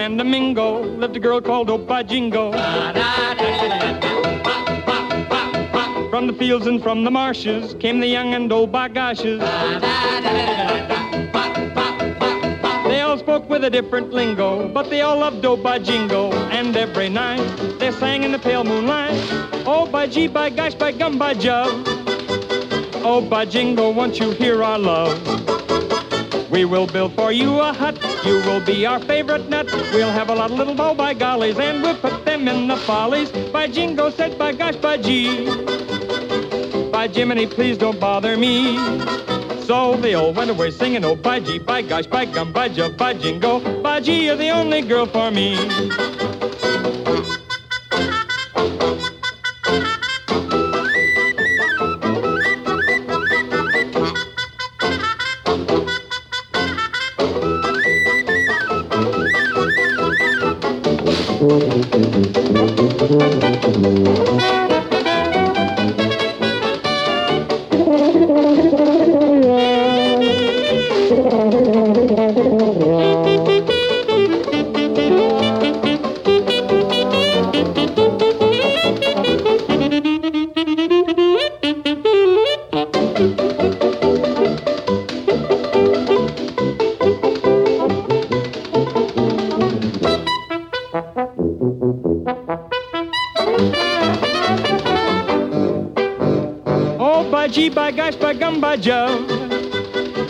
San Domingo lived a girl called Opajingo. From the fields and from the marshes came the young and old bagoshes. They all spoke with a different lingo, but they all loved Oh by Jingo. And every night they sang in the pale moonlight. Oh by G, by gosh, by gum, by. Oh by Jingo, won't you hear our love? We will build for you a hut. You will be our favorite nut. We'll have a lot of little bow by gollies, and we'll put them in the follies. By Jingo said, by gosh, by G. By Jiminy, please don't bother me. So they all went away singing, oh, by G, by gosh, by gum, by jub, by jingo. By G, you're the only girl for me. Oh, by G, by gosh, by gum, by jub.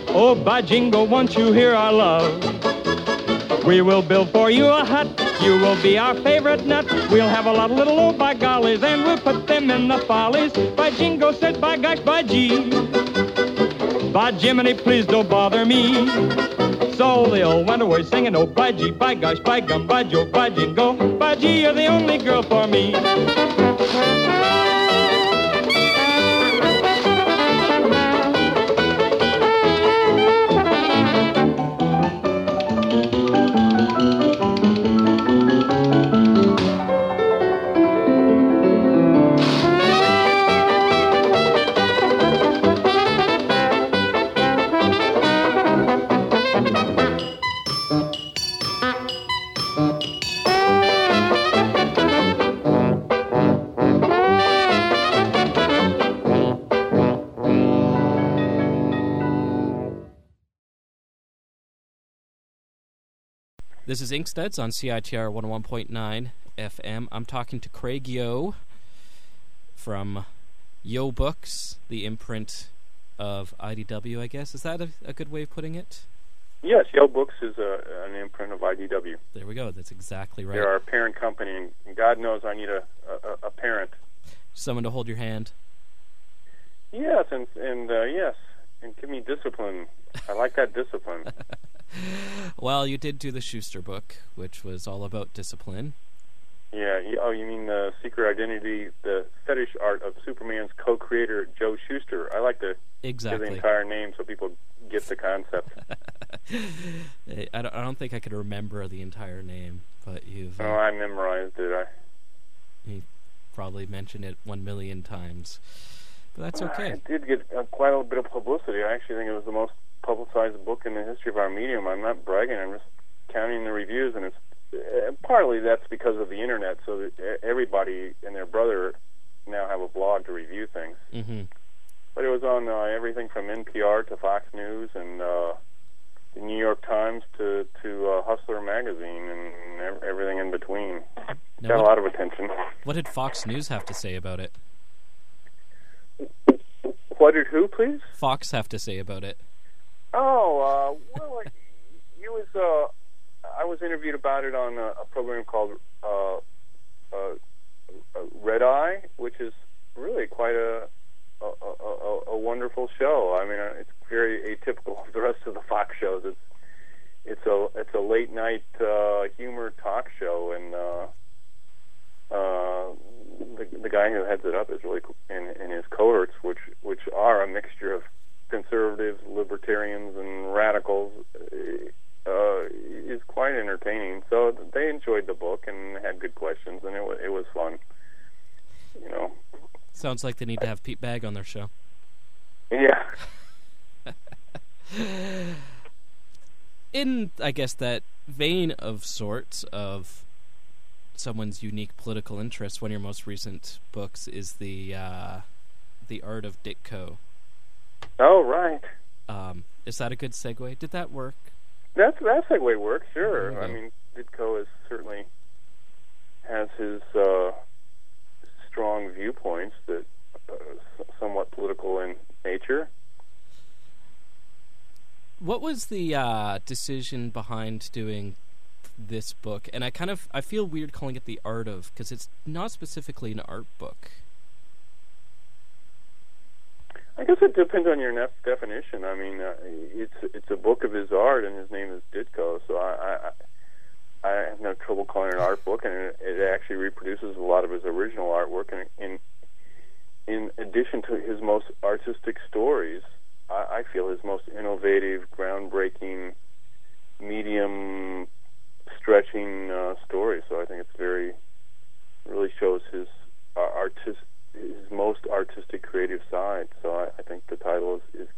Oh, by jingo, won't you hear our love? We will build for you a hut. You will be our favorite nut. We'll have a lot of little oh by gollies, and we'll put them in the follies. By jingo said, by gosh, by G. By Jiminy, please don't bother me. So they all went away singing, oh, by G, by gosh, by gum, by Joe, by jingo. By G, you're the only girl for me. This is Inkstuds on CITR 101.9 FM. I'm talking to Craig Yoe from Yoe Books, the imprint of IDW, I guess. Is that a, a good way of putting it? Yes, Yoe Books is a, an imprint of IDW. There we go. That's exactly right. They're our parent company, and God knows I need a, a, a parent. Someone to hold your hand. Yes, and and uh, yes, and give me discipline. I like that discipline. Well, you did do the Shuster book, which was all about discipline. Yeah. Oh, you mean the secret identity, the fetish art of Superman's co-creator Joe Shuster? I like to give the entire name so people get the concept. I don't, I don't think I could remember the entire name, but you've uh, oh, I memorized it. I, you probably mentioned it one million times. But that's okay. It did get uh, quite a bit of publicity. I actually think it was the most publicized book in the history of our medium. I'm not bragging. I'm just counting the reviews, and it's uh, partly that's because of the internet. So that everybody and their brother now have a blog to review things. hmm But it was on uh, everything from NPR to Fox News and uh, the New York Times to to uh, Hustler magazine and ev- everything in between. Now, Got a lot of attention. what did Fox News have to say about it? What did who, please? Fox have to say about it? Oh, uh, well, it was. Uh, I was interviewed about it on a, a program called uh, uh, uh, Red Eye, which is really quite a a, a, a, wonderful show. I mean, uh, it's very atypical of the rest of the Fox shows. It's it's a it's a late night uh, humor talk show, and uh, uh, the the guy who heads it up is really and, and his cohorts, which which are a mixture of conservatives, libertarians, and radicals, uh, is quite entertaining. So they enjoyed the book and had good questions, and it was it was fun. You know, Sounds like they need to have Pete Bagge on their show. yeah. in I guess that vein of sorts of someone's unique political interests, one of your most recent books is the uh, the Art of Ditko. Oh, right. Um, is that a good segue? Did that work? That that segue works. Sure. Okay. I mean, Ditko is certainly has his uh, strong viewpoints that uh, somewhat political in nature. What was the uh, decision behind doing this book? And I kind of I feel weird calling it the art of because it's not specifically an art book. I guess it depends on your nef- definition. I mean, uh, it's it's a book of his art, and his name is Ditko. So I, I I have no trouble calling it an art book, and it, it actually reproduces a lot of his original artwork. And in in addition to his most artistic stories, I, I feel his most innovative, groundbreaking, medium stretching uh, stories. So I think it's very really shows his uh, artist his most artistic creative side. So I, I think the title is, is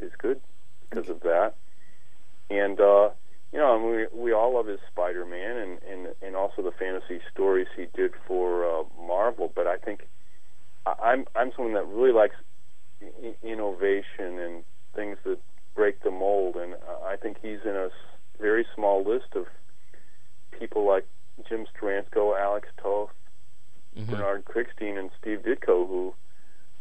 is good because of that. And uh, you know, I mean, we we all love his Spider-Man and and and also the fantasy stories he did for uh, Marvel. But I think I, I'm I'm someone that really likes I- innovation and things that break the mold. And I think he's in a very small list of people like Jim Steranko, Alex Toth, Mhm. Bernard Krigstein and Steve Ditko, who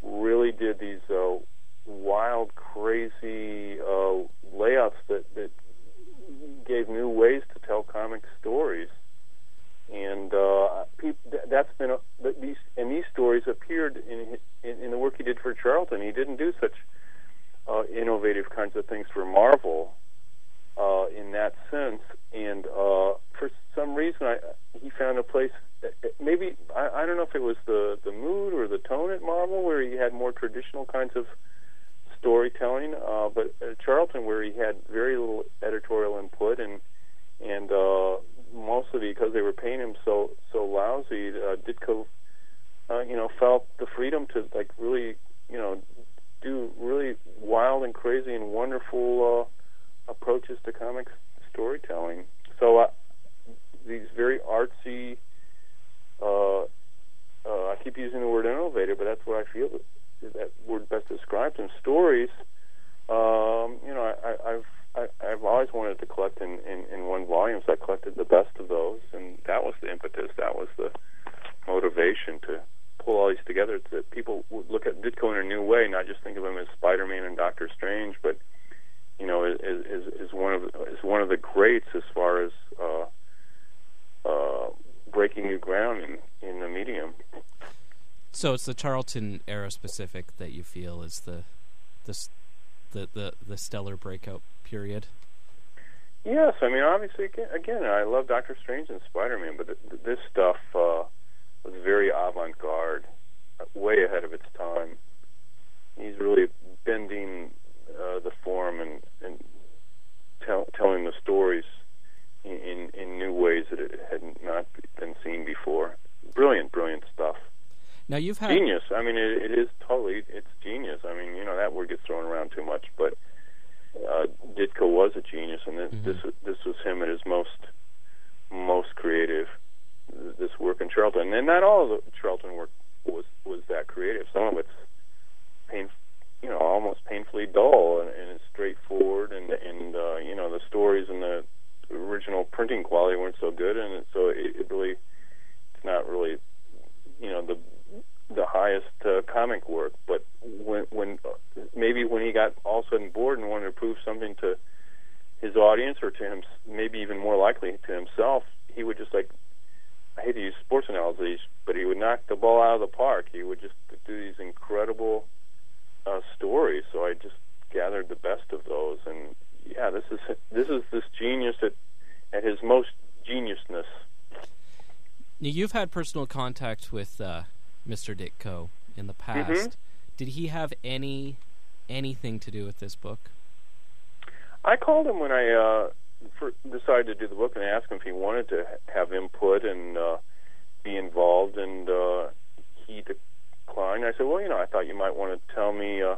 really did these uh, wild, crazy uh, layouts that, that gave new ways to tell comic stories. And uh, peop- that's been a, these and these stories appeared in, in in the work he did for Charlton. He didn't do such uh, innovative kinds of things for Marvel uh, in that sense. And uh, for some reason, I, he found a place. Maybe I, I don't know if it was the the mood or the tone at Marvel, where he had more traditional kinds of storytelling. Uh, but at Charlton, where he had very little editorial input, and and uh, mostly because they were paying him so so lousy, uh, Ditko, uh, you know, felt the freedom to like really, you know, do really wild and crazy and wonderful uh, approaches to comic storytelling. So uh, these very artsy. Uh, uh, I keep using the word innovative, but that's what I feel that, word best describes them. Stories. Um, you know, I, I, I've I, I've always wanted to collect in, in, in one volume, so I collected the best of those, and that was the impetus. That was the motivation to pull all these together. So that people would look at Ditko in a new way, not just think of him as Spider-Man and Doctor Strange, but you know, is is, is one of is one of the greats as far as uh, uh, breaking new ground in in the medium. So it's the Charlton era specific that you feel is the the the the, the stellar breakout period. Yes, I mean obviously again, again I love Doctor Strange and Spider Man, but th- th- this stuff uh, was very avant garde, way ahead of its time. He's really bending uh, the form and and tell, telling the stories in, in new ways that it had not been seen before. Brilliant, brilliant stuff. Now you've had Genius. I mean, it, it is totally it's genius. I mean, you know that word gets thrown around too much, but uh, Ditko was a genius, and this Mhm. this this was him at his most most creative. This work in Charlton, and not all of the Charlton work was was that creative. Some of it's pain, you know, almost painfully dull, and, and it's straightforward, and and uh, you know the stories and the original printing quality weren't so good, and so it, it really it's not really you know the the highest uh, comic work, but when when uh, maybe when he got all of a sudden bored and wanted to prove something to his audience or to him, maybe even more likely to himself, he would just like I hate to use sports analogies, but he would knock the ball out of the park. He would just do these incredible uh, stories. So I just gathered the best of those, and yeah, this is this is this genius at at his most geniusness. now, you've had personal contact with uh, Mr. Ditko in the past. Mhm. Did he have any anything to do with this book? I called him when I uh, for, decided to do the book and asked him if he wanted to have input and uh, be involved, and uh, he declined. I said, "Well, you know, I thought you might want to tell me uh,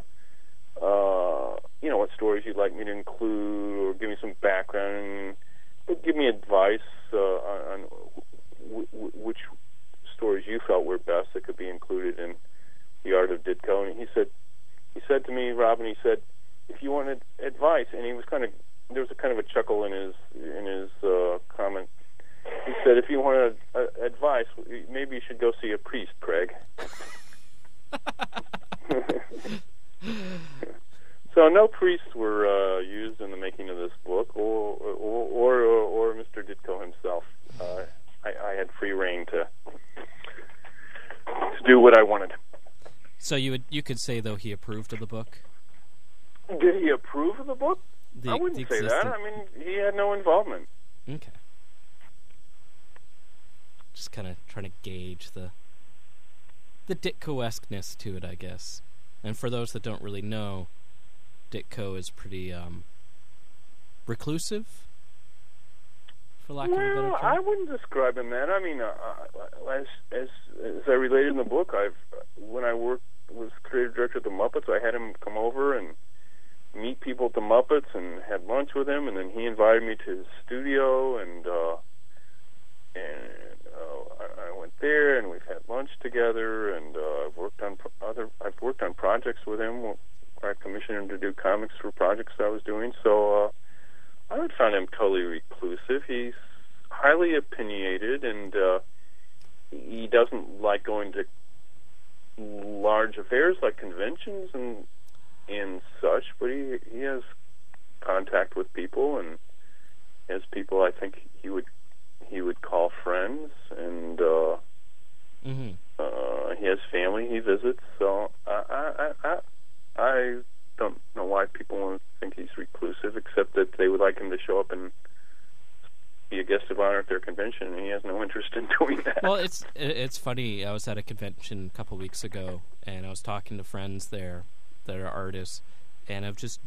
uh, you know, what stories you'd like me to include, or give me some background, give me advice uh, on, on w- w- which stories you felt were best that could be included in the art of Ditko. And he said, he said to me, Robin, he said, if you wanted advice, and he was kind of there was a kind of a chuckle in his in his uh, comment. He said, if you wanted uh, advice, maybe you should go see a priest, Craig. so no priests were uh, used in the making of this book, or or or, or, or Mr. Ditko himself. Had free reign to to do what I wanted. So you would you could say though he approved of the book. Did he approve of the book? The, I wouldn't say that. I mean, he had no involvement. Okay. Just kind of trying to gauge the the Ditko-esqueness to it, I guess. And for those that don't really know, Ditko is pretty um, reclusive, for lack of a better Well, term. I wouldn't describe him that. I mean, uh, uh, as as as I related in the book, I've when I worked was creative director of the Muppets, I had him come over and meet people at the Muppets and had lunch with him, and then he invited me to his studio, and uh, and uh, I, I went there, and we've had lunch together, and uh, I've worked on pro- other I've worked on projects with him. I commissioned him to do comics for projects I was doing, so. uh I would find him totally reclusive. He's highly opinionated, and uh, he doesn't like going to large affairs like conventions and and such. But he he has contact with people, and has people I think he would he would call friends, and uh, hmm uh, he has family he visits. So I I I, I I don't know why people think he's reclusive, except that they would like him to show up and be a guest of honor at their convention, and he has no interest in doing that. Well, it's it's funny. I was at a convention a couple weeks ago, and I was talking to friends there that are artists, and I've just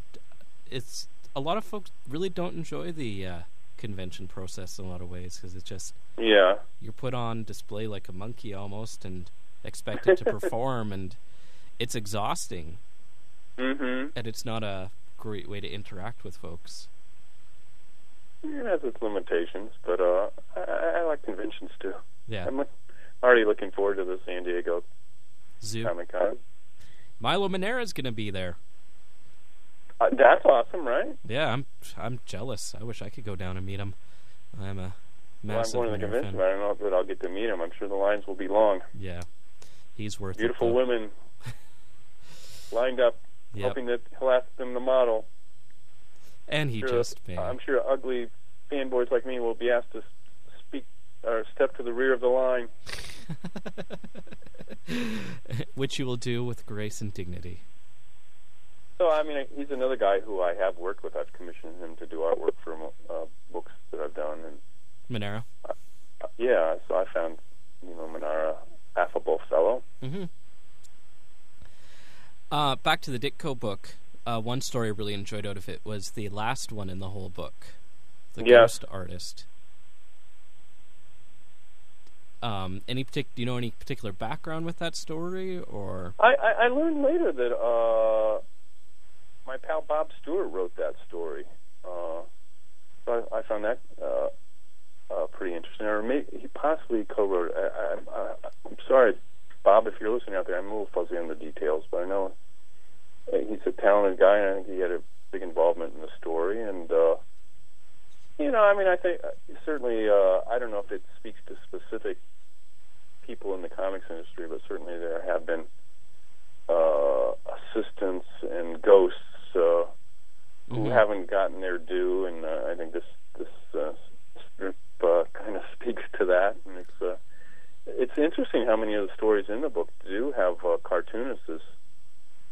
it's a lot of folks really don't enjoy the uh, convention process in a lot of ways because it's just yeah, you're put on display like a monkey almost and expected to perform, and it's exhausting, hmm and it's not a great way to interact with folks. it has its limitations, but uh, I, I like conventions too. Yeah, I'm already looking forward to the San Diego Zoo. Comic Con. Milo Manara's gonna be there. Uh, that's awesome, right? Yeah, I'm I'm jealous. I wish I could go down and meet him. I'm a massive. Well, I'm going to the convention, I don't know if I'll get to meet him. I'm sure the lines will be long. Yeah, he's worth Beautiful it. women lined up, Yep. hoping that he'll ask them to model. and he sure, just man, I'm sure ugly fanboys like me will be asked to speak or step to the rear of the line. which you will do with grace and dignity. So I mean, he's another guy who I have worked with. I've commissioned him to do artwork for uh, books that I've done, and Manara. uh, yeah, so I found you know Manara affable fellow. hmm Uh, back to the Ditko book. Uh, one story I really enjoyed out of it was the last one in the whole book, the Yes. ghost artist. Um, any partic- do you know any particular background with that story, or I, I, I learned later that uh, my pal Bob Stewart wrote that story. Uh, so I, I found that uh, uh, pretty interesting. Or maybe he possibly co-wrote. I, I, I, I'm sorry, Bob, if you're listening out there. I'm a little fuzzy on the details, but I know uh, he's a talented guy, and I think he had a big involvement in the story. And uh, you know, I mean, I think uh, certainly uh, I don't know if it speaks to specific people in the comics industry, but certainly there have been uh, assistants and ghosts uh, who Mhm. haven't gotten their due, and uh, I think this this uh, strip uh, kind of speaks to that. And it's uh, it's interesting how many of the stories in the book do have uh, cartoonists as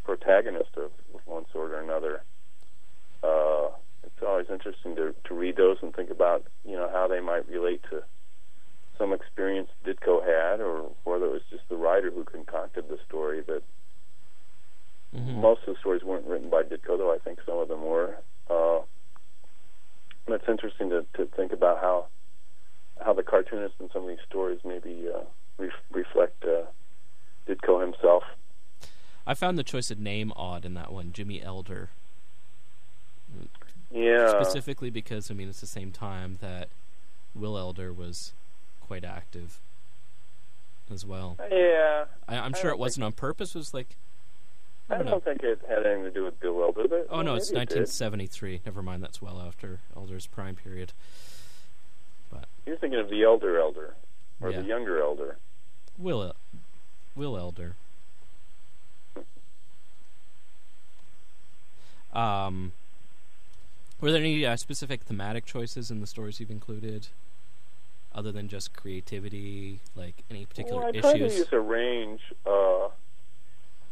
protagonists of, of one sort or another. Uh, it's always interesting to to read those and think about you know how they might relate to some experience Ditko had, or whether it was just the writer who concocted the story. But Mhm. most of the stories weren't written by Ditko, though I think some of them were. Uh, and it's interesting to, to think about how how the cartoonists in some of these stories maybe uh, ref- reflect uh, Ditko himself. I found the choice of name odd in that one, Jimmy Elder. Yeah. Specifically because I mean it's the same time that Will Elder was quite active as well. Yeah. I, I'm I sure it wasn't on purpose. It was like I I don't know. don't think it had anything to do with Bill Elder. But Oh no, it's it 1973. Never mind, that's well after Elder's prime period. You're thinking of the elder elder, or Yeah. the younger elder. Will Will Elder. Um, were there any uh, specific thematic choices in the stories you've included, other than just creativity, like any particular well, I tried to issues? use a range. Uh,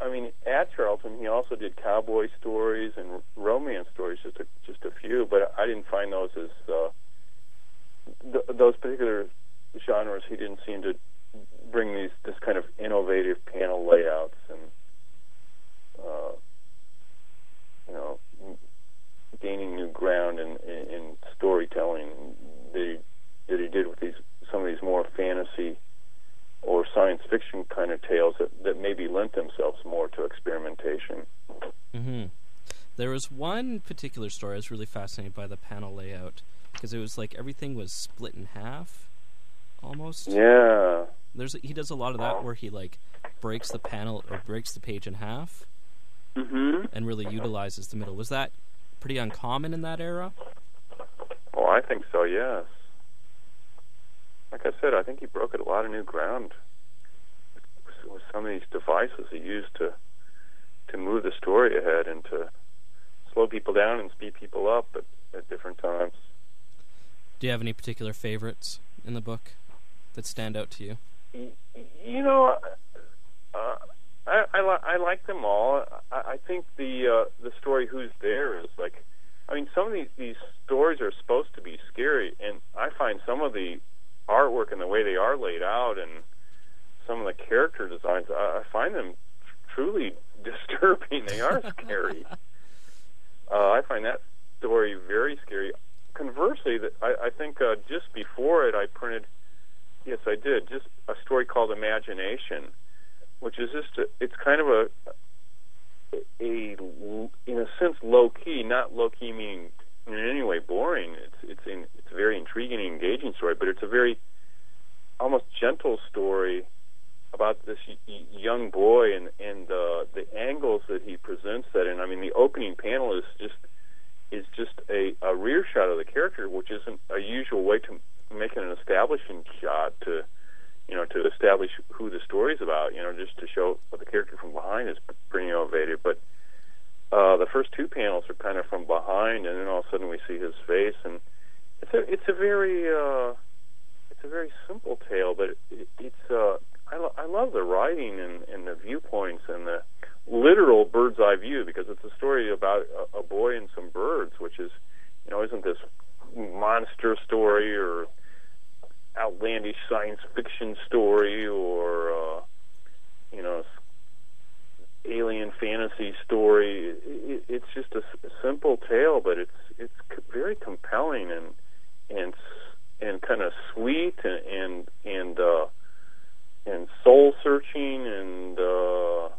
I mean, at Charlton, he also did cowboy stories and romance stories, just a, just a few. But I didn't find those as uh, those particular genres. He didn't seem to bring these this kind of innovative panel layouts and uh, you know gaining new ground in, in, in storytelling that he, that he did with these some of these more fantasy or science fiction kind of tales that, that maybe lent themselves more to experimentation. hmm There was one particular story I was really fascinated by the panel layout because it was like everything was split in half, almost. Yeah. There's he does a lot of that where he like breaks the panel or breaks the page in half Mm-hmm. and really utilizes the middle. Was that pretty uncommon in that era? Oh, I think so. Yes. Like I said, I think he broke a lot of new ground with, with some of these devices he used to to move the story ahead and to slow people down and speed people up at, at different times. Do you have any particular favorites in the book that stand out to you? You know, uh, I I, li- I like them all. I, I think the uh, the story "Who's There" is like, I mean, some of these these stories are supposed to be scary, and I find some of the artwork and the way they are laid out, and some of the character designs, I, I find them truly disturbing. They are scary. uh, I find that story very scary. Conversely, I, I think uh, just before it, I printed. Yes, I did. Just a story called Imagination, which is just a, it's kind of a a in a sense low key, not low key meaning in any way boring. It's it's in, it's a very intriguing engaging story, but it's a very almost gentle story about this young boy and and uh, the angles that he presents that in. I mean, the opening panel is just is just a, a rear shot of the character, which isn't a usual way to make an establishing shot to you know to establish who the story's about. You know, just to show the character from behind is pretty innovative, but. Uh, the first two panels are kind of from behind, and then all of a sudden we see his face, and it's a it's a very uh, it's a very simple tale, but it, it's uh, I, lo- I love the writing and, and the viewpoints and the literal bird's eye view because it's a story about a, a boy and some birds, which is you know isn't this monster story or outlandish science fiction story or uh, you know alien fantasy story. It, it, it's just a, simple tale, but it's it's very compelling and and and kind of sweet and and and, uh, and soul searching and uh,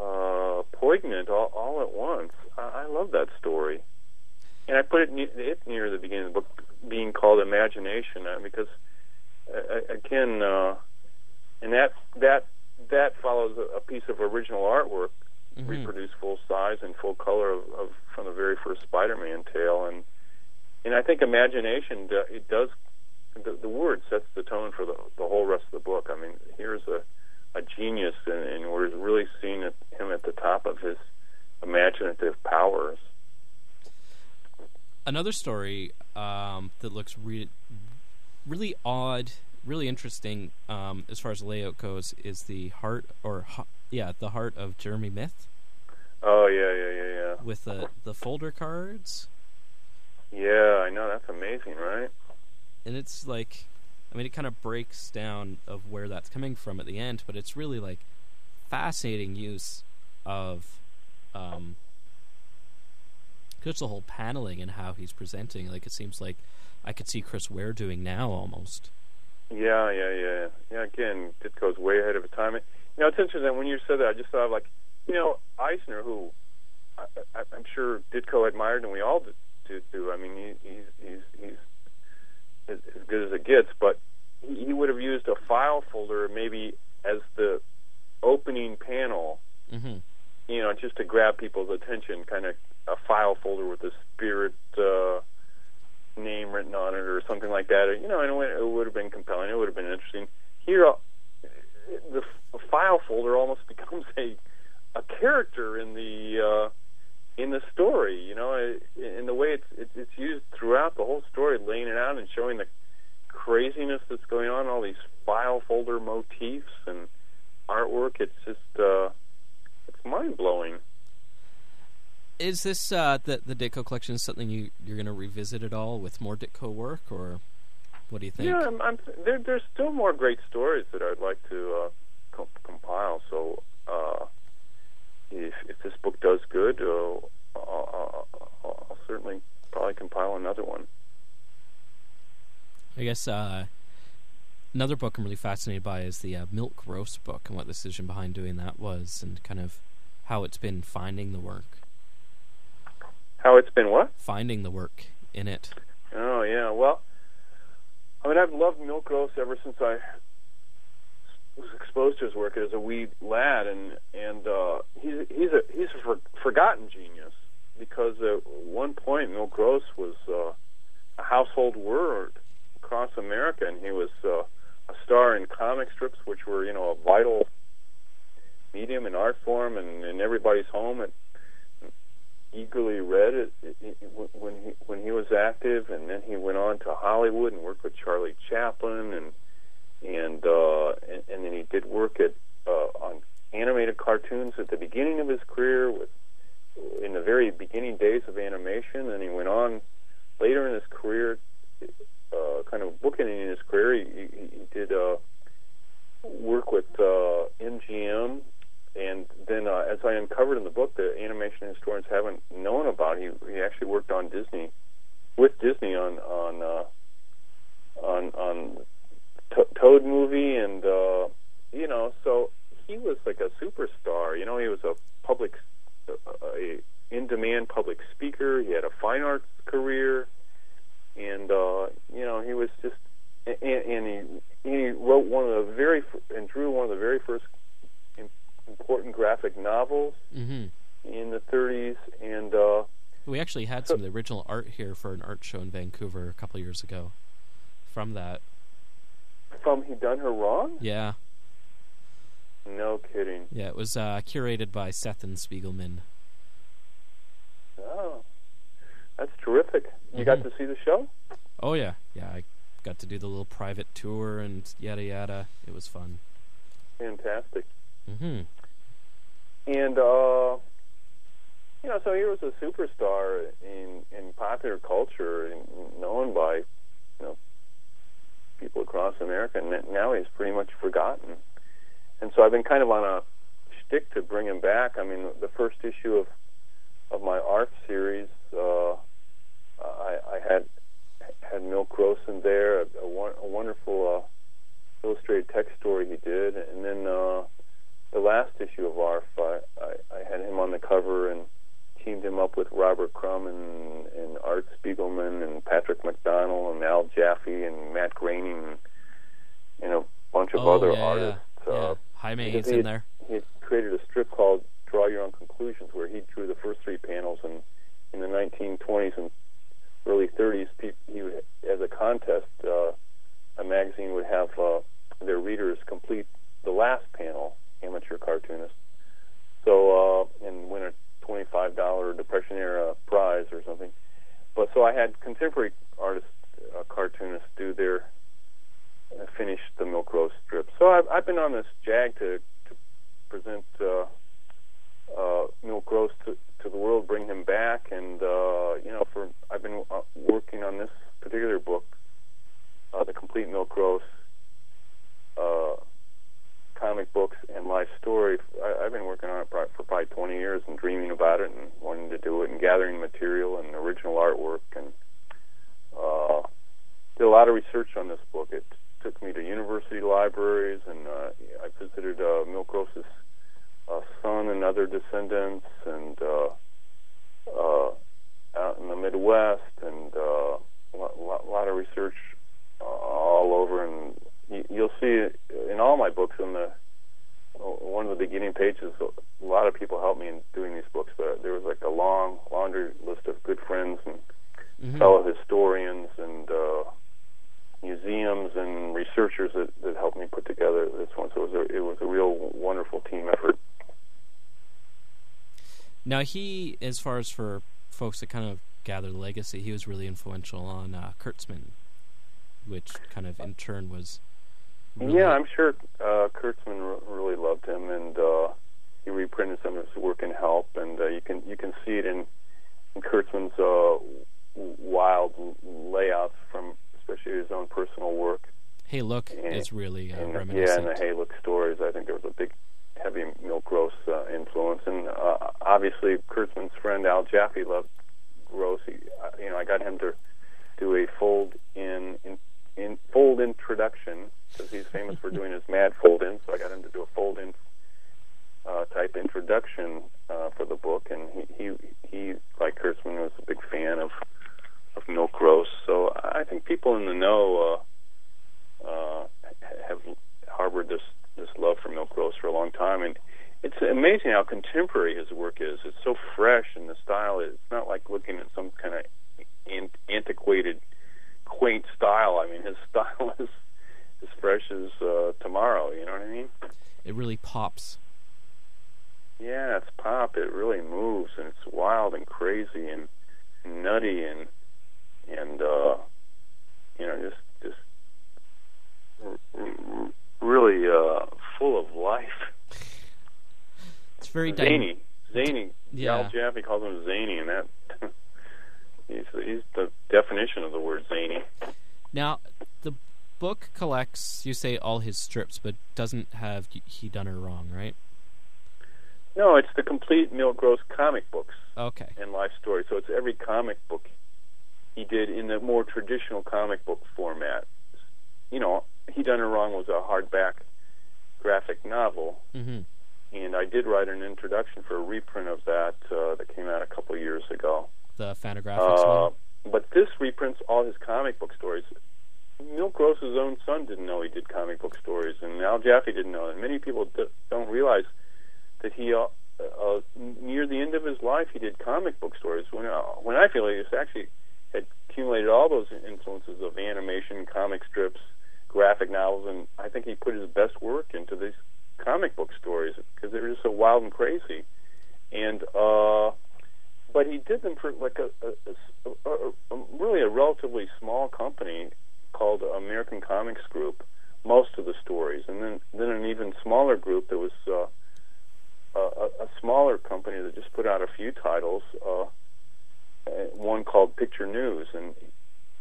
uh, poignant all, all at once. I, I love that story, and I put it, ne- it near the beginning of the book, being called Imagination, uh, because uh, again, uh, and that that that follows a, a piece of original artwork Mhm. reproduced full size and full color of, of from the very first Spider-Man tale, and and I think imagination it does the, the word sets the tone for the the whole rest of the book. I mean, here's a a genius, and, and we're really seeing him at the top of his imaginative powers. Another story um, that looks re- really odd, really interesting um, as far as layout goes is the heart or yeah, the heart of Jeremy Myth Oh yeah, yeah, yeah, yeah. with the the folder cards, Yeah, I know that's amazing, right? and it's like, I mean, it kind of breaks down of where that's coming from at the end, but it's really like fascinating use of um, just the whole paneling and how he's presenting. Like it seems like I could see Chris Ware doing now almost. Yeah, yeah, yeah, yeah. Again, Ditko's way ahead of his time. You know, it's interesting when you said that. I just thought like, you know, Eisner, who I, I'm sure Ditko admired, and we all did, substitute to. I mean, he, he's he's he's as, as good as it gets, but he, would have used a file folder maybe as the opening panel. Mm-hmm. You know, just to grab people's attention, kind of a file folder with a spirit uh, name written on it or something like that. You know, and it would, have been compelling. It would have been interesting. Here, uh, the, the file folder almost becomes a a character in the uh, in the story. You know, in the way it's, it's used throughout the whole story, laying it out and showing the craziness that's going on, all these file folder motifs and artwork. It's just uh, it's mind blowing. Is this uh, the the Ditko collection something you you're going to revisit at all with more Ditko work, or what do you think? Yeah, I'm, I'm, there, there's still more great stories that I'd like to uh, co- compile. So uh, if if this book does good, uh, I'll, I'll, I'll certainly probably compile another one. I guess uh, another book I'm really fascinated by is the uh, Milt Gross book and what the decision behind doing that was, and kind of how it's been finding the work. How it's been what? Finding the work in it. Oh yeah, well, I mean I've loved Milt Gross ever since I was exposed to his work as a wee lad, and and uh, he's he's a he's a for, forgotten genius because at one point Milt Gross was uh, a household word across America, and he was uh, a star in comic strips, which were you know a vital medium and art form, and in everybody's home. And eagerly read it, it, it, when he when he was active, and then he went on to Hollywood and worked with Charlie Chaplin, and and uh, and, and then he did work at uh, on animated cartoons at the beginning of his career, with in the very beginning days of animation. And he went on later in his career, uh, kind of bookending his career. He, he, did uh, work with uh, MGM and then uh, as I uncovered in the book, the animation historians haven't known about. He he actually worked on Disney with Disney on on uh, on on to- Toad movie, and uh, you know, so he was like a superstar. You know, he was a public, a in demand public speaker. He had a fine arts career, and uh, you know, he was just and, and he he wrote one of the very and drew one of the very first important graphic novels mm-hmm. in the 30s, and uh, we actually had so, some of the original art here for an art show in Vancouver a couple years ago. From that, from he done her wrong? Yeah. No kidding. Yeah, it was uh, curated by Seth and Spiegelman. Oh, that's terrific. You mm-hmm. got to see the show? Oh yeah, yeah. I got to do the little private tour and yada yada. It was fun. Fantastic. Mm-hmm. And uh, you know, so he was a superstar in in popular culture, and known by you know people across America. And now he's pretty much forgotten. And so I've been kind of on a shtick to bring him back. I mean, the first issue of of my ARF series, uh, I, I had had Milt Gross in there, a, a, a wonderful uh, illustrated text story he did, and then. Uh, the last issue of ARF, I, I, I had him on the cover and teamed him up with Robert Crumb and, and Art Spiegelman and Patrick McDonnell and Al Jaffee and Matt Groening and, and a bunch of oh, other yeah, artists. Yeah. Uh, yeah. Jaime is in there. He had created a strip called Draw Your Own Conclusions where he drew the first three panels and in the 1920s and early 30s, he would, as a contest, uh, a magazine would have uh, their readers complete the last panel amateur cartoonist. So uh, and win a twenty-five dollar Depression era prize or something. But so I had contemporary artists, uh, cartoonists do their uh, finish the Milt Gross strip. So I've, I've been on this jag to to present uh, uh, Milt Gross to, to the world, bring him back, and uh, you know, for I've been uh, working on this particular book, uh, the complete Milt Gross. Comic books and life story. I, I've been working on it for probably 20 years and dreaming about it and wanting to do it and gathering material and original artwork and uh, did a lot of research on this book. It took me to university libraries and uh, I visited uh, Milt uh, son and other descendants and uh, uh, out, in the Midwest, and uh, a lot, lot of research uh, all over. And you'll see in all my books in the one of the beginning pages. A lot of people helped me in doing these books, but there was like a long laundry list of good friends and mm-hmm. fellow historians and uh, museums and researchers that, that helped me put together this one. So it was a, it was a real wonderful team effort. Now he, as far as for folks that kind of gather the legacy, he was really influential on uh, Kurtzman, which kind of in turn was. Really yeah, I'm sure uh, Kurtzman r- really loved him, and uh, he reprinted some of his work in Help, and uh, you can you can see it in, in Kurtzman's uh, wild layouts from especially his own personal work. Hey, look, and, it's really uh, and, reminiscent. Yeah, and the Hey Look stories. I think there was a big, heavy Milt Gross uh, influence, and uh, obviously Kurtzman's friend Al Jaffee loved Gross. He, uh, you know, I got him to do a fold in, in, in fold introduction because he's famous for doing his mad fold in. So I got him to do a fold in uh, type introduction uh, for the book, and he he he like Kurtzman was a big fan of of Milt Gross. So I think people in the know uh, uh, have harbored this this love for Milt Gross for a long time, and it's amazing how contemporary his work is. It's so fresh, and the style is not like looking at some kind of an- antiquated, quaint style. I mean, his style is as fresh as uh, tomorrow. You know what I mean? It really pops. Yeah, it's pop. It really moves, and it's wild and crazy and nutty and and uh, you know just just r- r- really uh, full of life. It's very zany. zany. Yeah. Al Jaffee calls him zany, and that he's he's the definition of the word zany. Now, the book collects, you say, all his strips, but doesn't have he done her wrong, right? No, it's the complete Milt Gross comic books. Okay. And life story. So it's every comic book he did in the more traditional comic book format. You know, He Done Her Wrong was a hardback graphic novel, mm-hmm. and I did write an introduction for a reprint of that uh, that came out a couple of years ago. The Fantagraphics uh, one. But this reprints all his comic book stories. Milt Gross's own son didn't know he did comic book stories, and Al Jaffee didn't know. And many people d- don't realize that he, uh, uh, near the end of his life, he did comic book stories. When uh, when I feel like it's actually had accumulated all those influences of animation, comic strips, graphic novels, and I think he put his best work into these comic book stories because they were just so wild and crazy. And uh, but he did them for like a, a, a, a really a relatively small company called American Comics Group. Most of the stories, and then then an even smaller group that was uh, a, a smaller company that just put out a few titles. Uh, one called Picture News, and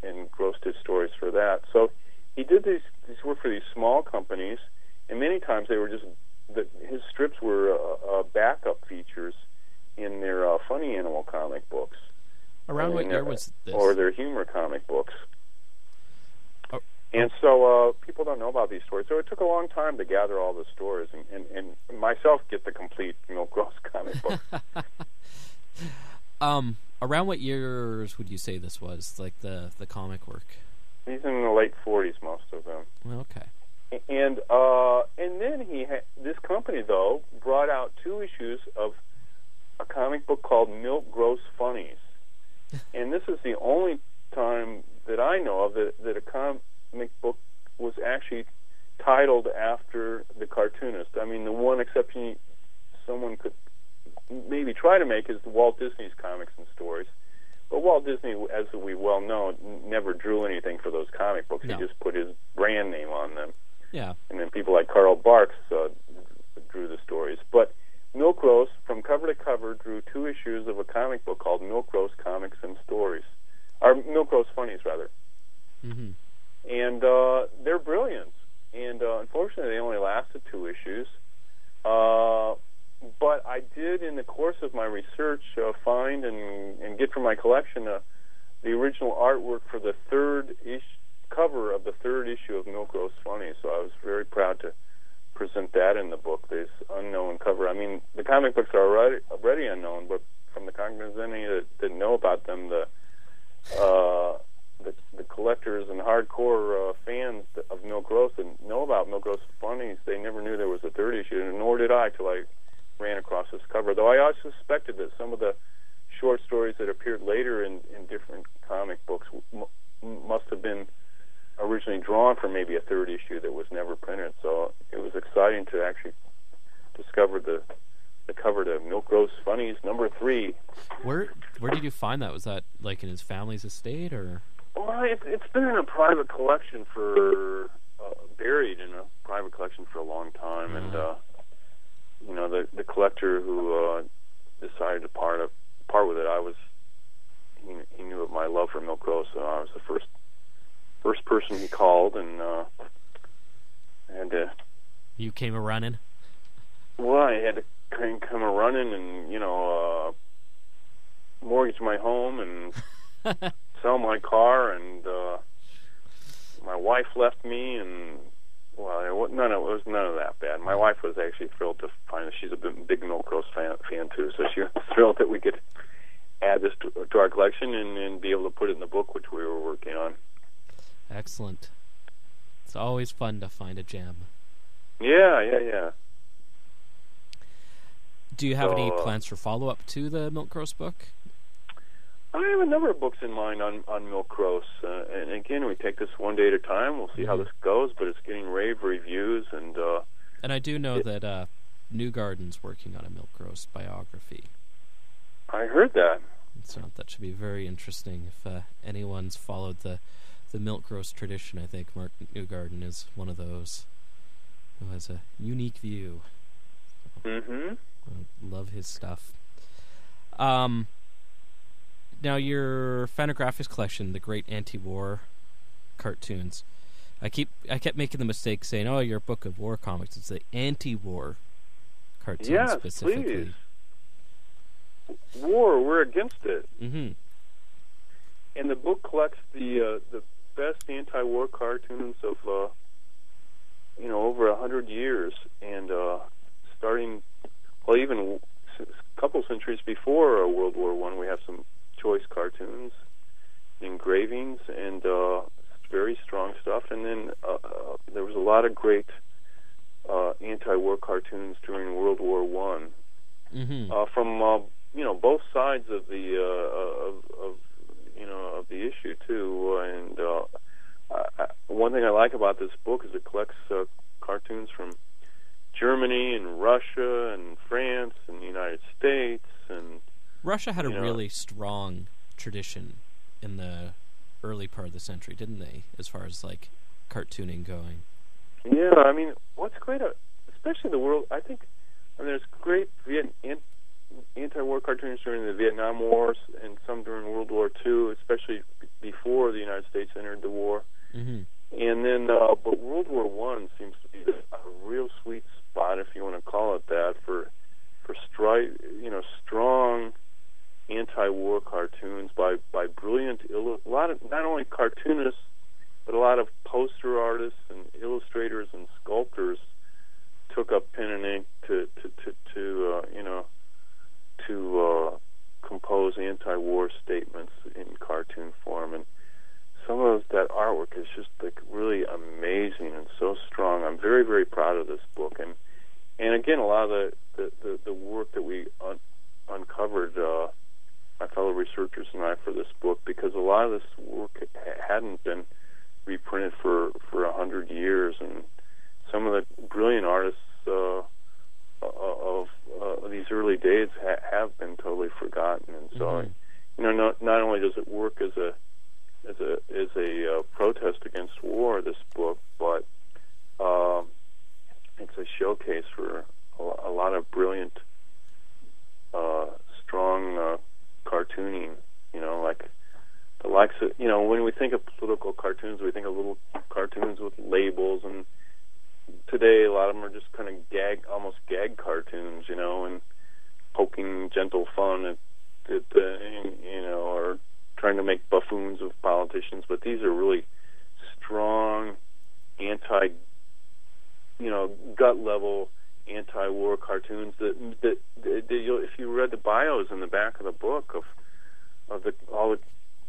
and Gross did stories for that. So he did these these work for these small companies, and many times they were just the, his strips were uh, uh, backup features in their uh, funny animal comic books. Around what year was this? Or their humor comic books. Oh. And so uh, people don't know about these stories. So it took a long time to gather all the stories and, and, and myself get the complete Milt Gross comic book. um, around what years would you say this was, like the the comic work? He's in the late forties, most of them. Okay. And uh, and then he ha- this company though brought out two issues of a comic book called Milt Gross Funnies, and this is the only time that I know of that that a comic book was actually titled after the cartoonist. I mean, the one exception someone could maybe try to make is the Walt Disney's comics and stories. But Walt Disney, as we well know, never drew anything for those comic books. No. He just put his brand name on them. Yeah. And then people like Carl Barks uh, drew the stories. But Milt Gross, from cover to cover, drew two issues of a comic book called Milt Gross Comics and Stories, or Milt Gross Funnies, rather. Mm-hmm. And uh, they're brilliant. And uh, unfortunately, they only lasted two issues. Uh, but I did, in the course of my research, uh, find and, and get from my collection uh, the original artwork for the third ish, cover of the third issue of Milt Gross Funny. So I was very proud to present that in the book. This unknown cover. I mean, the comic books are already, already unknown, but from the cognoscenti that, that know about them. The uh, the, the collectors and hardcore uh, fans of Milt Gross and know about Milt Gross Funnies, they never knew there was a third issue, and nor did I till I ran across this cover. Though I always suspected that some of the short stories that appeared later in, in different comic books m- must have been originally drawn for maybe a third issue that was never printed. So it was exciting to actually discover the the cover to Milt Gross Funnies number three. Where where did you find that? Was that like in his family's estate or? Well, it, it's been in a private collection for uh, buried in a private collection for a long time, and uh, you know the the collector who uh, decided to part of, part with it. I was he, he knew of my love for Milt Gross, so I was the first first person he called, and uh, I had to. You came a running. Well, I had to come a running, and you know, uh, mortgage my home and sell my car, and uh, my wife left me, and well, it was, none of it was none of that bad. My wife was actually thrilled to find that she's a big, big Milt Gross fan, fan too, so she was thrilled that we could add this to, to our collection and, and be able to put it in the book, which we were working on. Excellent. It's always fun to find a gem. Yeah, yeah, yeah. Do you have So, any uh, plans for follow up to the Milt Gross book? I have a number of books in mind on on Milt Gross, uh, and again, we take this one day at a time. We'll see how Mhm. this goes, but it's getting rave reviews, and uh, And I do know It- that uh, Newgarden's working on a Milt Gross biography. I heard that. So that should be very interesting if uh, anyone's followed the the Milt Gross tradition. I think Mark Newgarden is one of those who has a unique view. Mm-hmm. I love his stuff. Um, now your Fantagraphics collection, the great anti-war cartoons. I keep I kept making the mistake saying, "Oh, your book of war comics." It's the anti-war cartoons Yes, specifically. please. War, we're against it, Mm-hmm. and the book collects the uh, the best anti-war cartoons of uh, you know over a hundred years, and uh, starting well even a couple centuries before uh, World War One, we have some choice cartoons, engravings, and uh, very strong stuff. And then uh, uh, there was a lot of great uh, anti-war cartoons during World War One Mm-hmm. uh, from uh, you know both sides of the uh, of, of you know of the issue too. And uh, I, one thing I like about this book is it collects uh, cartoons from Germany and Russia and France and the United States and Russia had a know- really strong tradition in the early part of the century, didn't they? As far as like cartooning going. yeah. I mean, what's great, uh, especially the world. I think I mean, there's great Viet- anti-war cartoons during the Vietnam Wars and some during World War II, especially before the United States entered the war. Mm-hmm. And then, uh, but World War One seems to be a real sweet spot, if you want to call it that, for for stri- you know, strong anti-war cartoons by by brilliant, illu- a lot of not only cartoonists, but a lot of poster artists and illustrators and sculptors took up pen and ink to to to, to uh, you know to uh, compose anti-war statements in cartoon form and some of that artwork is just like really amazing and so strong. I'm very very proud of this book and and again a lot of the the, the, the work that we un- uncovered uh, my fellow researchers and I for this book because a lot of this work ha- hadn't been reprinted for for a hundred years and some of the brilliant artists uh, of uh, these early days ha- have been totally forgotten and so Mhm. you know not not only does it work as a as a as a uh, protest against war this book but um, it's a showcase for a, a lot of brilliant uh, strong uh, cartooning you know like the likes of you know when we think of political cartoons we think of little cartoons with labels and today a lot of them are just kind of gag almost gag cartoons you know and poking gentle fun at, at uh, you know or trying to make buffoons of politicians. But these are really strong anti you know gut level anti-war cartoons that that, that, that you'll, if you read the bios in the back of the book of of the all the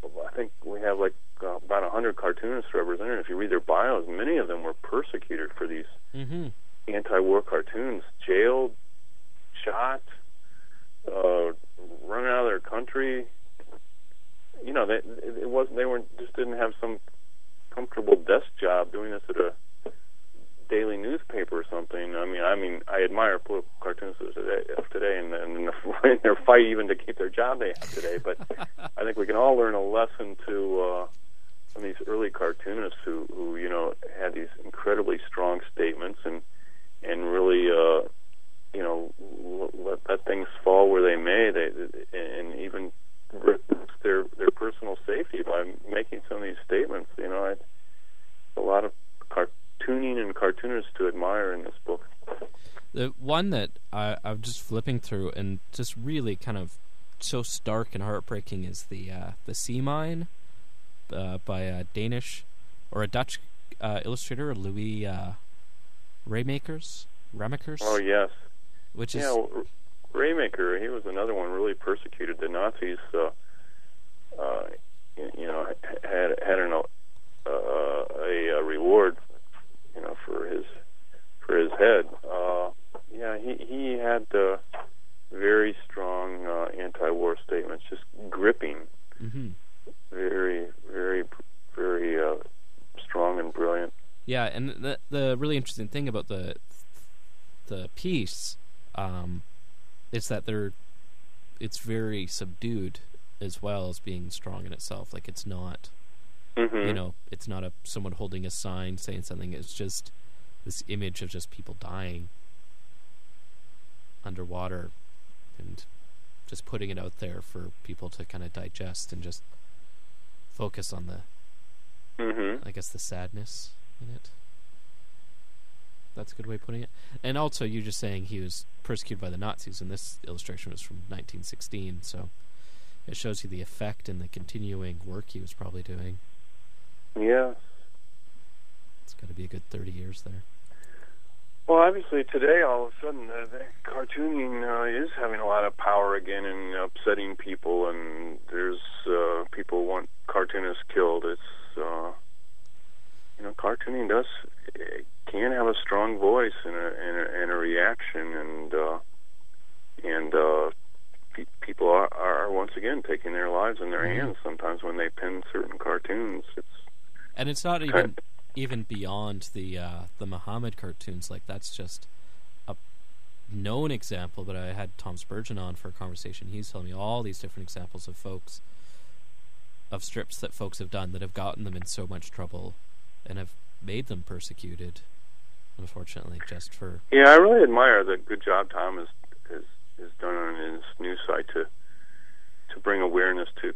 I think we have like uh, about a hundred cartoonists represented. If you read their bios, many of them were persecuted for these Mm-hmm. anti-war cartoons, jailed, shot, uh, run out of their country. You know, they, it wasn't. They weren't just didn't have some comfortable desk job doing this at a daily newspaper or something. I mean, I mean, I admire political cartoonists of today, of today and, and their- fight even to keep their job they have today. But I think we can all learn a lesson to uh, from these early cartoonists who, who you know had these incredibly strong statements and and really uh, you know let, let things fall where they may. They and even risk their their personal safety by making some of these statements. You know, I, a lot of cartooning and cartoonists to admire in this book. The one that I, I'm just flipping through and just really kind of so stark and heartbreaking is the uh, the Sea Mine uh, by a Danish or a Dutch uh, illustrator Louis uh, Raemaekers Ramakers, Oh yes, which is yeah. well, Raymaker, he was another one really persecuted. The Nazis, uh, uh, you know, had had an, uh, a, a reward, you know, for his for his head. Uh, yeah, he he had uh, very strong uh, anti-war statements, just gripping, hmm very very very uh, strong and brilliant. Yeah, and the the really interesting thing about the the piece um, is that they're it's very subdued as well as being strong in itself. Like it's not Mm-hmm. you know it's not a someone holding a sign saying something. It's just this image of just people dying underwater and just putting it out there for people to kind of digest and just focus on the Mm-hmm. I guess the sadness in it. That's a good way of putting it. And also, you're just saying he was persecuted by the Nazis, and this illustration was from 1916, so it shows you the effect and the continuing work he was probably doing. Yeah. It's got to be a good 30 years there. Well, obviously today, all of a sudden, uh, the cartooning uh, is having a lot of power again and upsetting people, and there's uh, people want cartoonists killed. It's uh, you know, cartooning does it can have a strong voice and a and a, and a reaction, and uh, and uh, pe- people are, are once again taking their lives in their Mhm. hands sometimes when they pin certain cartoons. It's And it's not even even beyond the uh, the Muhammad cartoons. Like that's just a known example. But I had Tom Spurgeon on for a conversation. He's telling me all these different examples of folks of strips that folks have done that have gotten them in so much trouble and have made them persecuted. Unfortunately, just for Yeah, I really admire the good job Tom has has, has done on his new site to to bring awareness to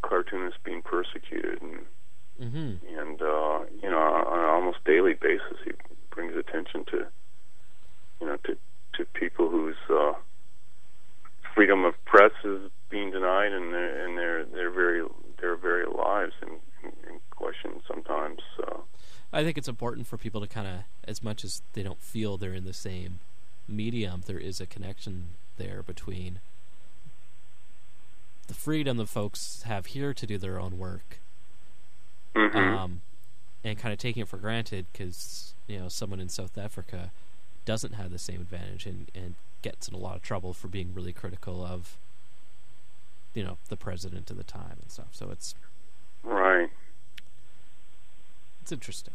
cartoonists being persecuted and hmm and uh, you know on an almost daily basis he brings attention to you know to to people whose uh, freedom of press is being denied and their and their their very their very lives in, in, in question sometimes. So I think it's important for people to kind of, as much as they don't feel they're in the same medium, there is a connection there between the freedom that folks have here to do their own work, mhm. um, and kind of taking it for granted because you know someone in South Africa doesn't have the same advantage and, and gets in a lot of trouble for being really critical of you know the president of the time and stuff. So it's right. it's interesting,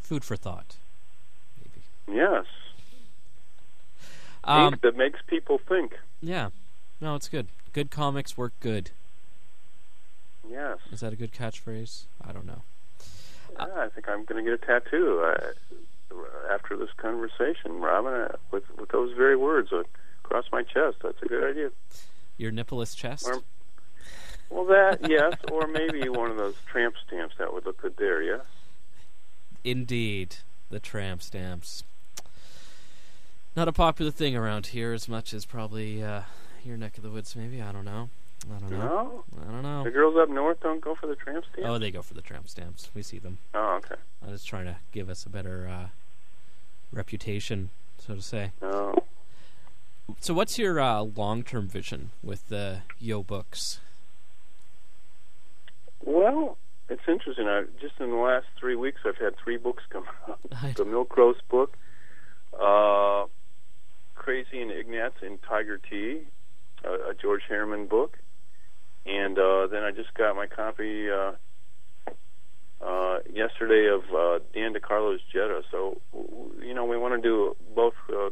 food for thought, maybe. Yes. Um, that makes people think. Yeah. No, it's good. Good comics work good. Yes. Is that a good catchphrase? I don't know. Yeah, I think I'm going to get a tattoo uh, after this conversation, Robin, uh, with with those very words uh, across my chest. That's a good idea. Your nippleless chest? Or- Well, that yes, or maybe one of those tramp stamps that would look good there. Yeah. Indeed. The tramp stamps. Not a popular thing around here as much as probably uh, your neck of the woods, maybe. I don't know. I don't know. No, I don't know. the girls up north don't go for the tramp stamp. Oh, they go for the tramp stamps. We see them. Oh, okay. I'm just trying to give us a better uh, reputation so to say. No. So, what's your uh, long-term vision with the Yoe books? Well, it's interesting. I just in the last three weeks, I've had three books come out. the Milt Gross book, uh, Krazy and Ignatz in Tiger Tea, a, a George Herriman book, and uh, then I just got my copy uh, uh, yesterday of uh, Dan DeCarlo's Jetta. So, you know, we want to do both uh,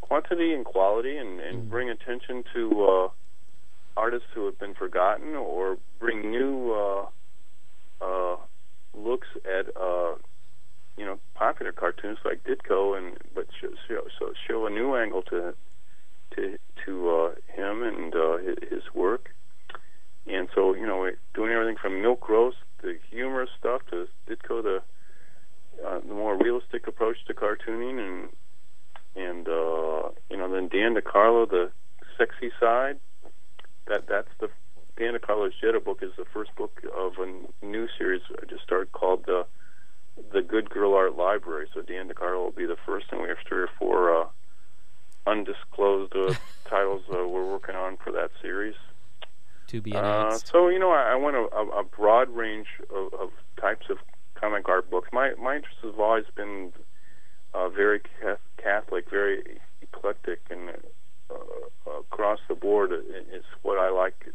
quantity and quality, and, and Mm. bring attention to uh, artists who have been forgotten, or bring new uh, uh, looks at uh, you know popular cartoons like Ditko, and but show, show, so show a new angle to to to uh, him and uh, his work. And so you know, doing everything from Milt Gross, the humorous stuff, to Ditko, the uh, the more realistic approach to cartooning, and and uh, you know, then Dan DeCarlo, the sexy side. That that's the Dan DeCarlo's Jetta book is the first book of a new series I just started called the the Good Girl Art Library. So Dan DeCarlo will be the first, and we have three or four uh, undisclosed uh, titles uh, we're working on for that series. To be Uh, so you know, I, I want a, a, broad range of, of types of comic art books. My my interest has always been uh, very Catholic, very eclectic, and uh, across the board is what I like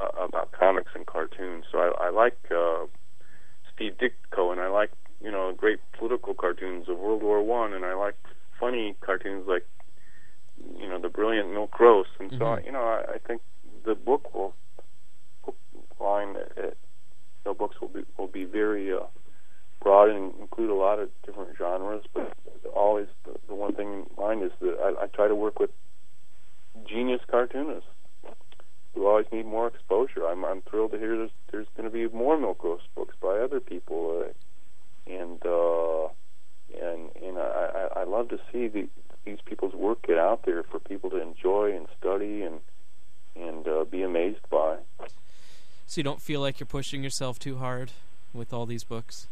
uh, about comics and cartoons. So I, I like uh, Steve Ditko, and I like you know great political cartoons of World War One, and I like funny cartoons like you know the brilliant Milt Gross, and so Mhm. you know I, I think the book will line at no books will be will be very uh, broad and include a lot of different genres, but always the, the one thing in mind is that I, I try to work with genius cartoonists who always need more exposure. I'm I'm thrilled to hear there's there's going to be more Milt Gross books by other people, uh, and uh, and and I I love to see the, these people's work get out there for people to enjoy and study and and uh, be amazed by. so you don't feel like you're pushing yourself too hard with all these books?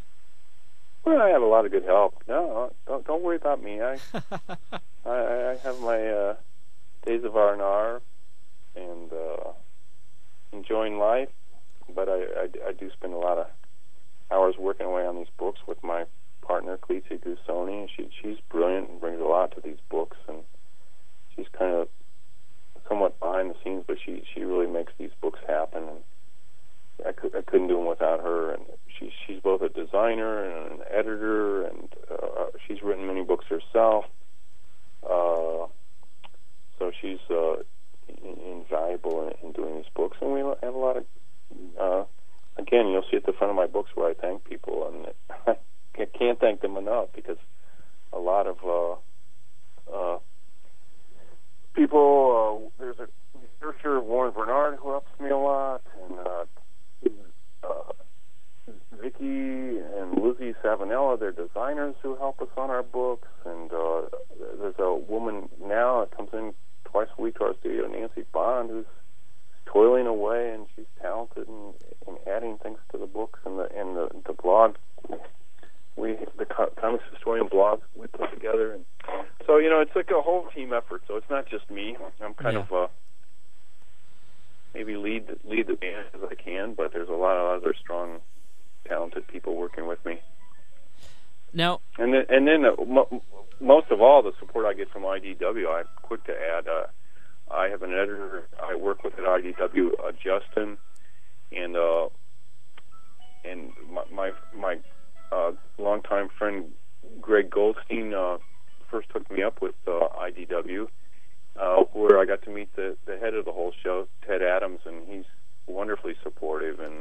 Well, I have a lot of good help. No, don't don't worry about me. I I, I have my uh, days of R and R and uh, enjoying life, but I, I I do spend a lot of hours working away on these books with my partner Clizia Gussoni. She she's brilliant and brings a lot to these books, and she's kind of somewhat behind the scenes, but she she really makes these books happen. And I, could, I couldn't do them without her. And she's she's both a designer and an editor, and uh, she's written many books herself. Uh, so she's uh, in- invaluable in, in doing these books, and we have a lot of. Uh, again, you'll see at the front of my books where I thank people, and I can't thank them enough because a lot of uh, uh, people. Uh, there's a researcher, Warren Bernard, who helps me a lot, and uh, uh, Vicky and Lizzie Savanella, they're designers who help us on our books, and uh, there's a woman now that comes in twice a week to our studio, Nancy Bond, who's toiling away, and she's talented in, in adding things to the books and the and the, the blog. We the co- comics historian blog we put together, and so you know it's like a whole team effort. So it's not just me. I'm kind Yeah. of uh, maybe lead the, lead the band as I can, but there's a lot of other strong, talented people working with me. Now, And then, and then uh, mo- most of all, the support I get from IDW. I'm quick to add. Uh, I have an editor I work with at IDW, uh, Justin, and uh, and my my, my uh, longtime friend Greg Goldstein uh, first hooked me up with uh, IDW, uh, where I got to meet the the head of the whole show, Ted Adams, and he's wonderfully supportive and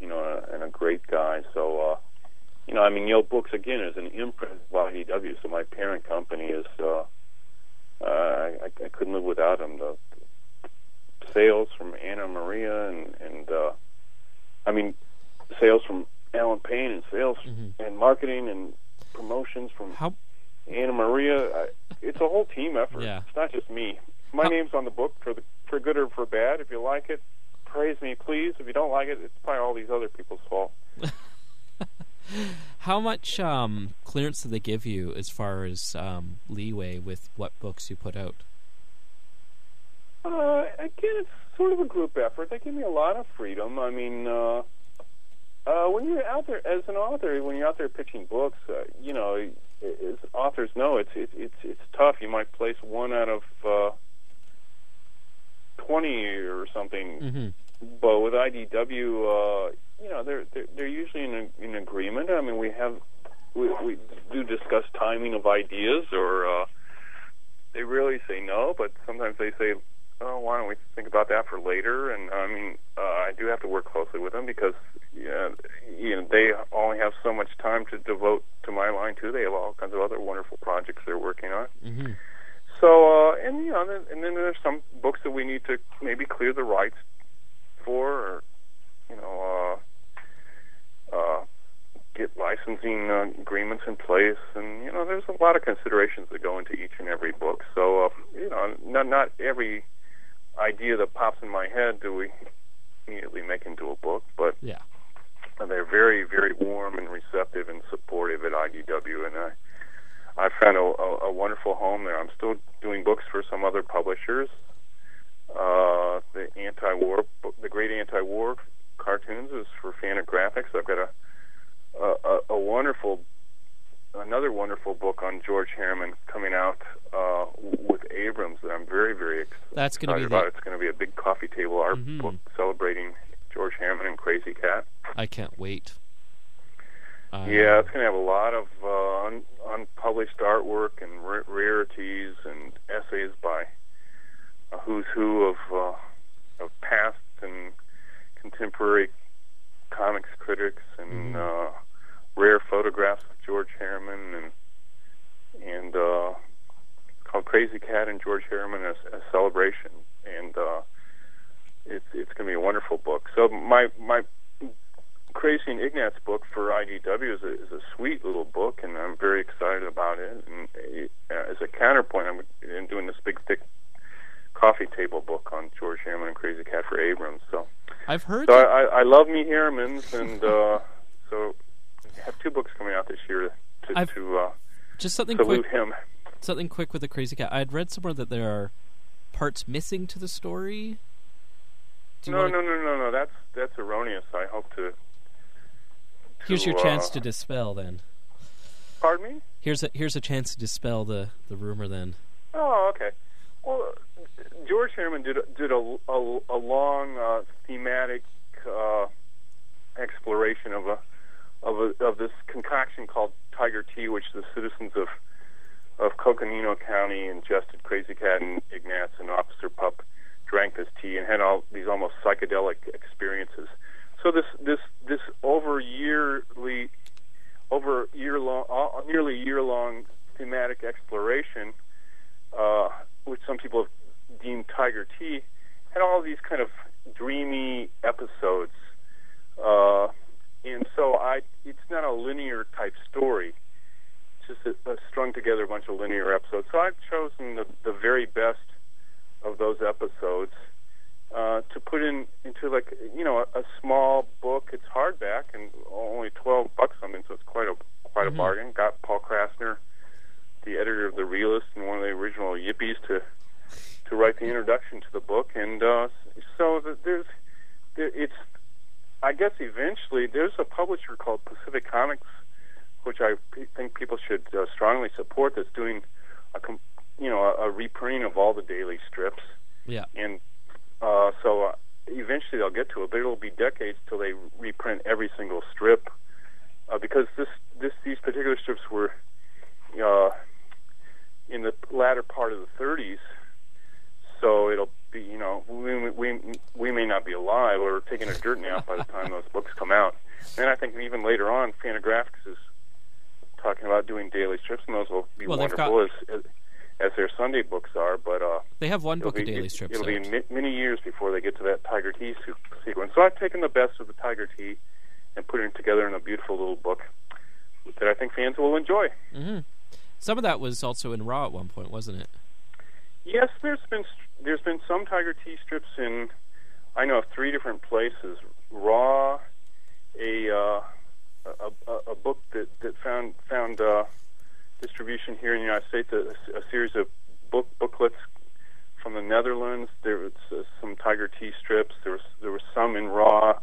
you know and a great guy. So. Uh, you know, I mean, Yoe Books again is an imprint of IDW, so my parent company is. Uh, uh, I, I couldn't live without them. The sales from Anna Maria and and uh, I mean, sales from Alan Payne and sales Mhm. and marketing and promotions from how Anna Maria. It's a whole team effort. Yeah. It's not just me. My name's on the book for the for good or for bad. If you like it, praise me, please. If you don't like it, it's probably all these other people's fault. How much um, clearance do they give you as far as um, leeway with what books you put out? Uh, again, it's sort of a group effort. They give me a lot of freedom. I mean, uh, uh, when you're out there as an author, when you're out there pitching books, uh, you know, as authors know, it's it's it's it's tough. You might place one out of uh, twenty or something, Mm-hmm. but with IDW, uh, you know, they're they're, they're usually in in agreement. I mean, we have we we do discuss timing of ideas, or uh, they really say no, but sometimes they say, oh, why don't we think about that for later? And I mean, uh, I do have to work closely with them because yeah, you know they only have so much time to devote to my line too. They have all kinds of other wonderful projects they're working on. Mm-hmm. So, uh, and you know, then, and then there's some books that we need to maybe clear the rights for, or you know, uh, uh, get licensing uh, agreements in place, and you know, there's a lot of considerations that go into each and every book. So, uh, you know, not not every idea that pops in my head do we immediately make into a book, but Yeah. they're very, very warm and receptive and supportive at IDW, and I, I found a, a, a wonderful home there. I'm still doing books for some other publishers. Uh, the anti-war, the great anti-war cartoons is for Fantagraphics. I've got a, a, a, a wonderful, another wonderful book on George Herriman coming out uh, with Abrams that I'm very, very ex- That's excited be about. It's going to be a big coffee table art Mhm. book celebrating George Herriman and Krazy Kat. I can't wait. Uh, Yeah, it's going to have a lot of uh, un- unpublished artwork and ra- rarities and essays by a who's who of uh, of past and contemporary comics critics and uh, rare photographs of George Herriman and and uh, called Krazy Kat and George Herriman a, a celebration and uh, it's it's going to be a wonderful book. So my my Krazy and Ignatz book for IDW is a, is a sweet little book, and I'm very excited about it. And uh, as a counterpoint, I'm doing this big, thick coffee table book on George Herriman and Krazy Kat for Abrams. So, I've heard. so I, I, I love me Herrimans, and uh, so have two books coming out this year to I've- to uh, just something salute quick. him. Something quick with the Krazy Kat. I had read somewhere that there are parts missing to the story. No, no, no, no, no. That's that's erroneous. I hope to. Here's to, your chance uh, to dispel. Then Pardon me. here's a here's a chance to dispel the the rumor. Then Oh, okay. Well, George Herriman did a, did a, a, a long uh, thematic uh, exploration of a of a, of this concoction called Tiger Tea, which the citizens of of Coconino County ingested Krazy Kat and Ignatz and Officer Pup drank this tea and had all these almost psychedelic experiences. So this this this over yearly over year long uh, nearly year long thematic exploration uh, which some people have deemed Tiger Tea, had all these kind of dreamy episodes. Uh, and so I, it's not a linear type story. It's just a, a strung together a bunch of linear episodes. So I've chosen the, the very best of those episodes uh, to put in into like you know a, a small book. It's hardback and only twelve bucks something, so it's quite a quite Mhm. a bargain. Got Paul Krassner the editor of the Realist and one of the original Yippies to to write the introduction to the book, and uh, so th- there's there, it's I guess eventually there's a publisher called Pacific Comics, which I p- think people should uh, strongly support. That's doing a com- you know a, a reprinting of all the daily strips, yeah, and uh, so uh, eventually they'll get to it, but it'll be decades till they reprint every single strip, uh, because this this these particular strips were uh, in the latter part of the 30s. So it'll be, you know, we we we may not be alive or taking a dirt nap by the time those books come out. And I think even later on, Fantagraphics is talking about doing daily strips, and those will be Well, wonderful as, as as their Sunday books are. But uh, they have one book of daily strips. It'll be out. mi- many years before they get to that Tiger Tea se- sequence. So I've taken the best of the Tiger Tea and put it together in a beautiful little book that I think fans will enjoy. hmm Some of that was also in Raw at one point, wasn't it? Yes, there's been there's been some Tiger Tea strips in I know of three different places. Raw, a uh, a, a, a book that that found found uh, distribution here in the United States. A, a series of book booklets from the Netherlands. There was uh, some Tiger Tea strips. There was there was some in raw.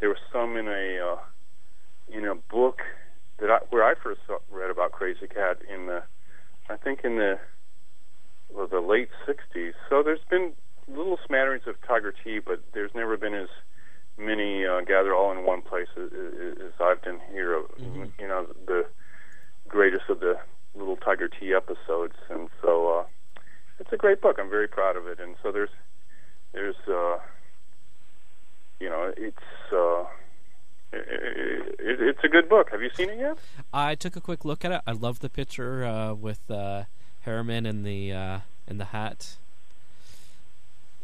There was some in a uh, in a book that I, where I first saw, read about Krazy Kat in the I think in the the late '60s. So there's been little smatterings of Tiger Tea, but there's never been as many uh, gathered all in one place as, as I've done here. Mm-hmm. You know, the greatest of the little Tiger Tea episodes, and so uh, it's a great book. I'm very proud of it. And so there's there's uh, you know it's. Uh, it, it, it's a good book. Have you seen it yet? I took a quick look at it. I love the picture uh, with uh, Herriman in the uh, in the hat.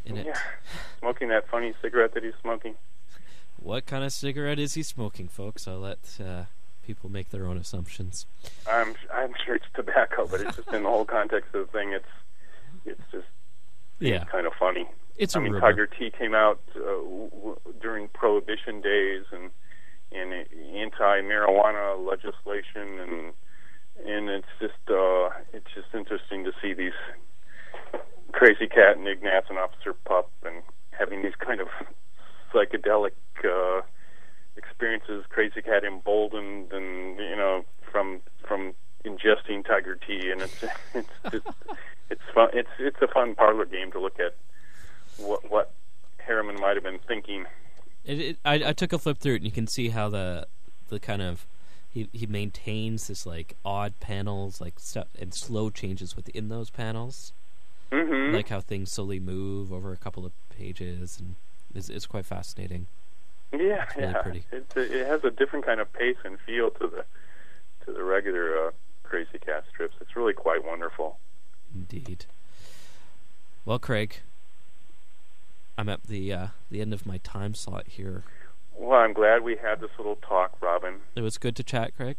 In it. Yeah, smoking that funny cigarette that he's smoking. What kind of cigarette is he smoking, folks? I'll let uh, people make their own assumptions. I'm I'm sure it's tobacco, but it's just in the whole context of the thing. It's it's just yeah, it's kind of funny. It's I mean, rumor. Tiger Tea came out uh, w- w- during Prohibition days and and anti-marijuana legislation, and and it's just uh, just interesting to see these Krazy Kat and Ignatz and Officer Pup and having these kind of psychedelic uh, experiences. Krazy Kat emboldened, and you know from from ingesting Tiger Tea, and it's it's just, it's fun. It's it's a fun parlor game to look at what what Herriman might have been thinking. It, it, I, I took a flip through it, and you can see how the the kind of he he maintains this like odd panels, like stuff and slow changes within those panels, Mm-hmm. like how things slowly move over a couple of pages, and it's, it's quite fascinating. yeah, really yeah. pretty. It's a, it has a different kind of pace and feel to the to the regular uh, Krazy Kat strips. It's really quite wonderful. Indeed. Well, Craig, I'm at the uh, the end of my time slot here. Well, I'm glad we had this little talk, Robin. It was good to chat, Craig.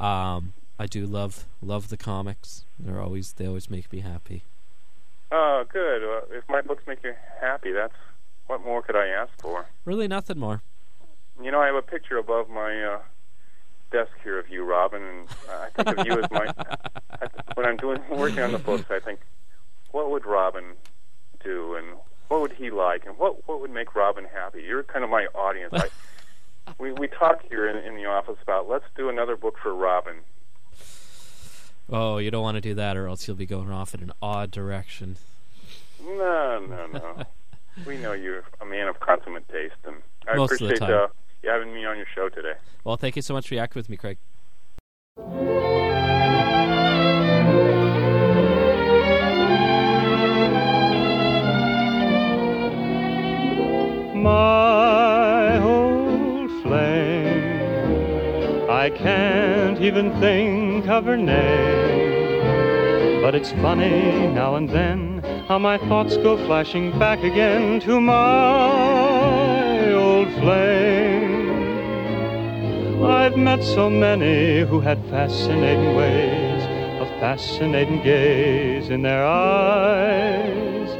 Um, I do love love the comics. They're always they always make me happy. Oh, good. Uh, if my books make you happy, that's what more could I ask for? Really, nothing more. You know, I have a picture above my uh, desk here of you, Robin, and I think of you as my. I, when I'm doing working on the books, I think, what would Robin do, and what would he like, and what what would make Robin happy? You're kind of my audience. I, we we talk here in, in the office about let's do another book for Robin. Oh, you don't want to do that, or else you'll be going off in an odd direction. No, no, no. we know you're a man of consummate taste, and I Most of the appreciate time. Uh, you having me on your show today. Well, thank you so much for reacting with me, Craig. Even think of her name. But it's funny now and then how my thoughts go flashing back again to my old flame. I've met so many who had fascinating ways, a fascinating gaze in their eyes.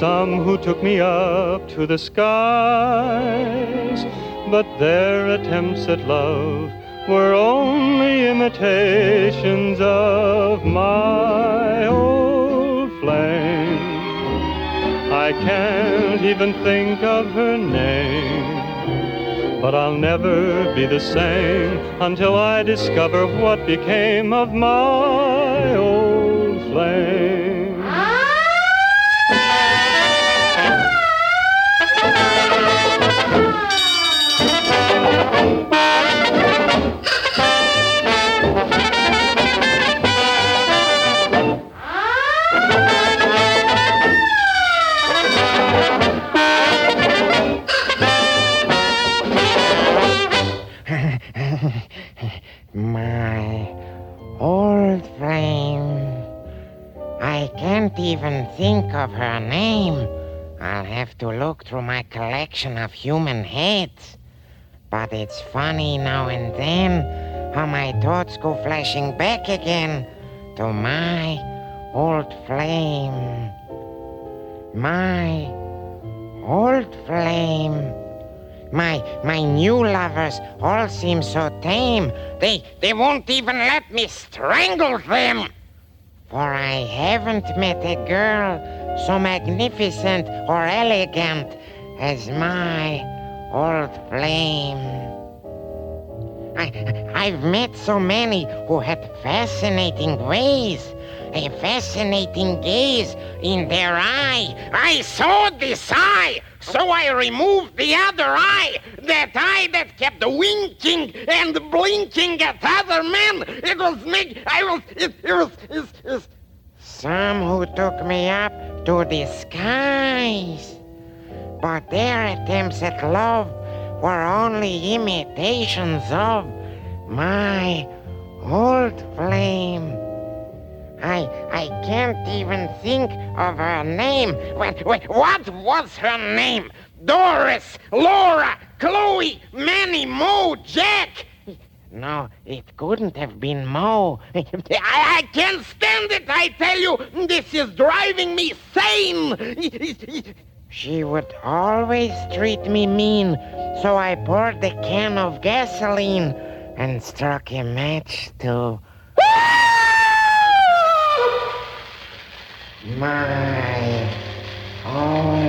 Some who took me up to the skies, but their attempts at love were only imitations of my old flame. I can't even think of her name. But I'll never be the same until I discover what became of my old flame. To look through my collection of human heads. But it's funny now and then how my thoughts go flashing back again to my old flame. My old flame. My my new lovers all seem so tame. They they won't even let me strangle them. For I haven't met a girl so magnificent or elegant as my old flame. I, I've met so many who had fascinating ways, a fascinating gaze in their eye. I saw this eye, so I removed the other eye, that eye that kept winking and blinking at other men. It was me. I was. It, it was. It, it, some who took me up to the skies, but their attempts at love were only imitations of my old flame. I I can't even think of her name. Wait, wait, what was her name? Doris, Laura, Chloe, Manny, Mo, Jack. No, it couldn't have been Mo. I, I can't stand it, I tell you. This is driving me sane. She would always treat me mean, so I poured a can of gasoline and struck a match to. My own.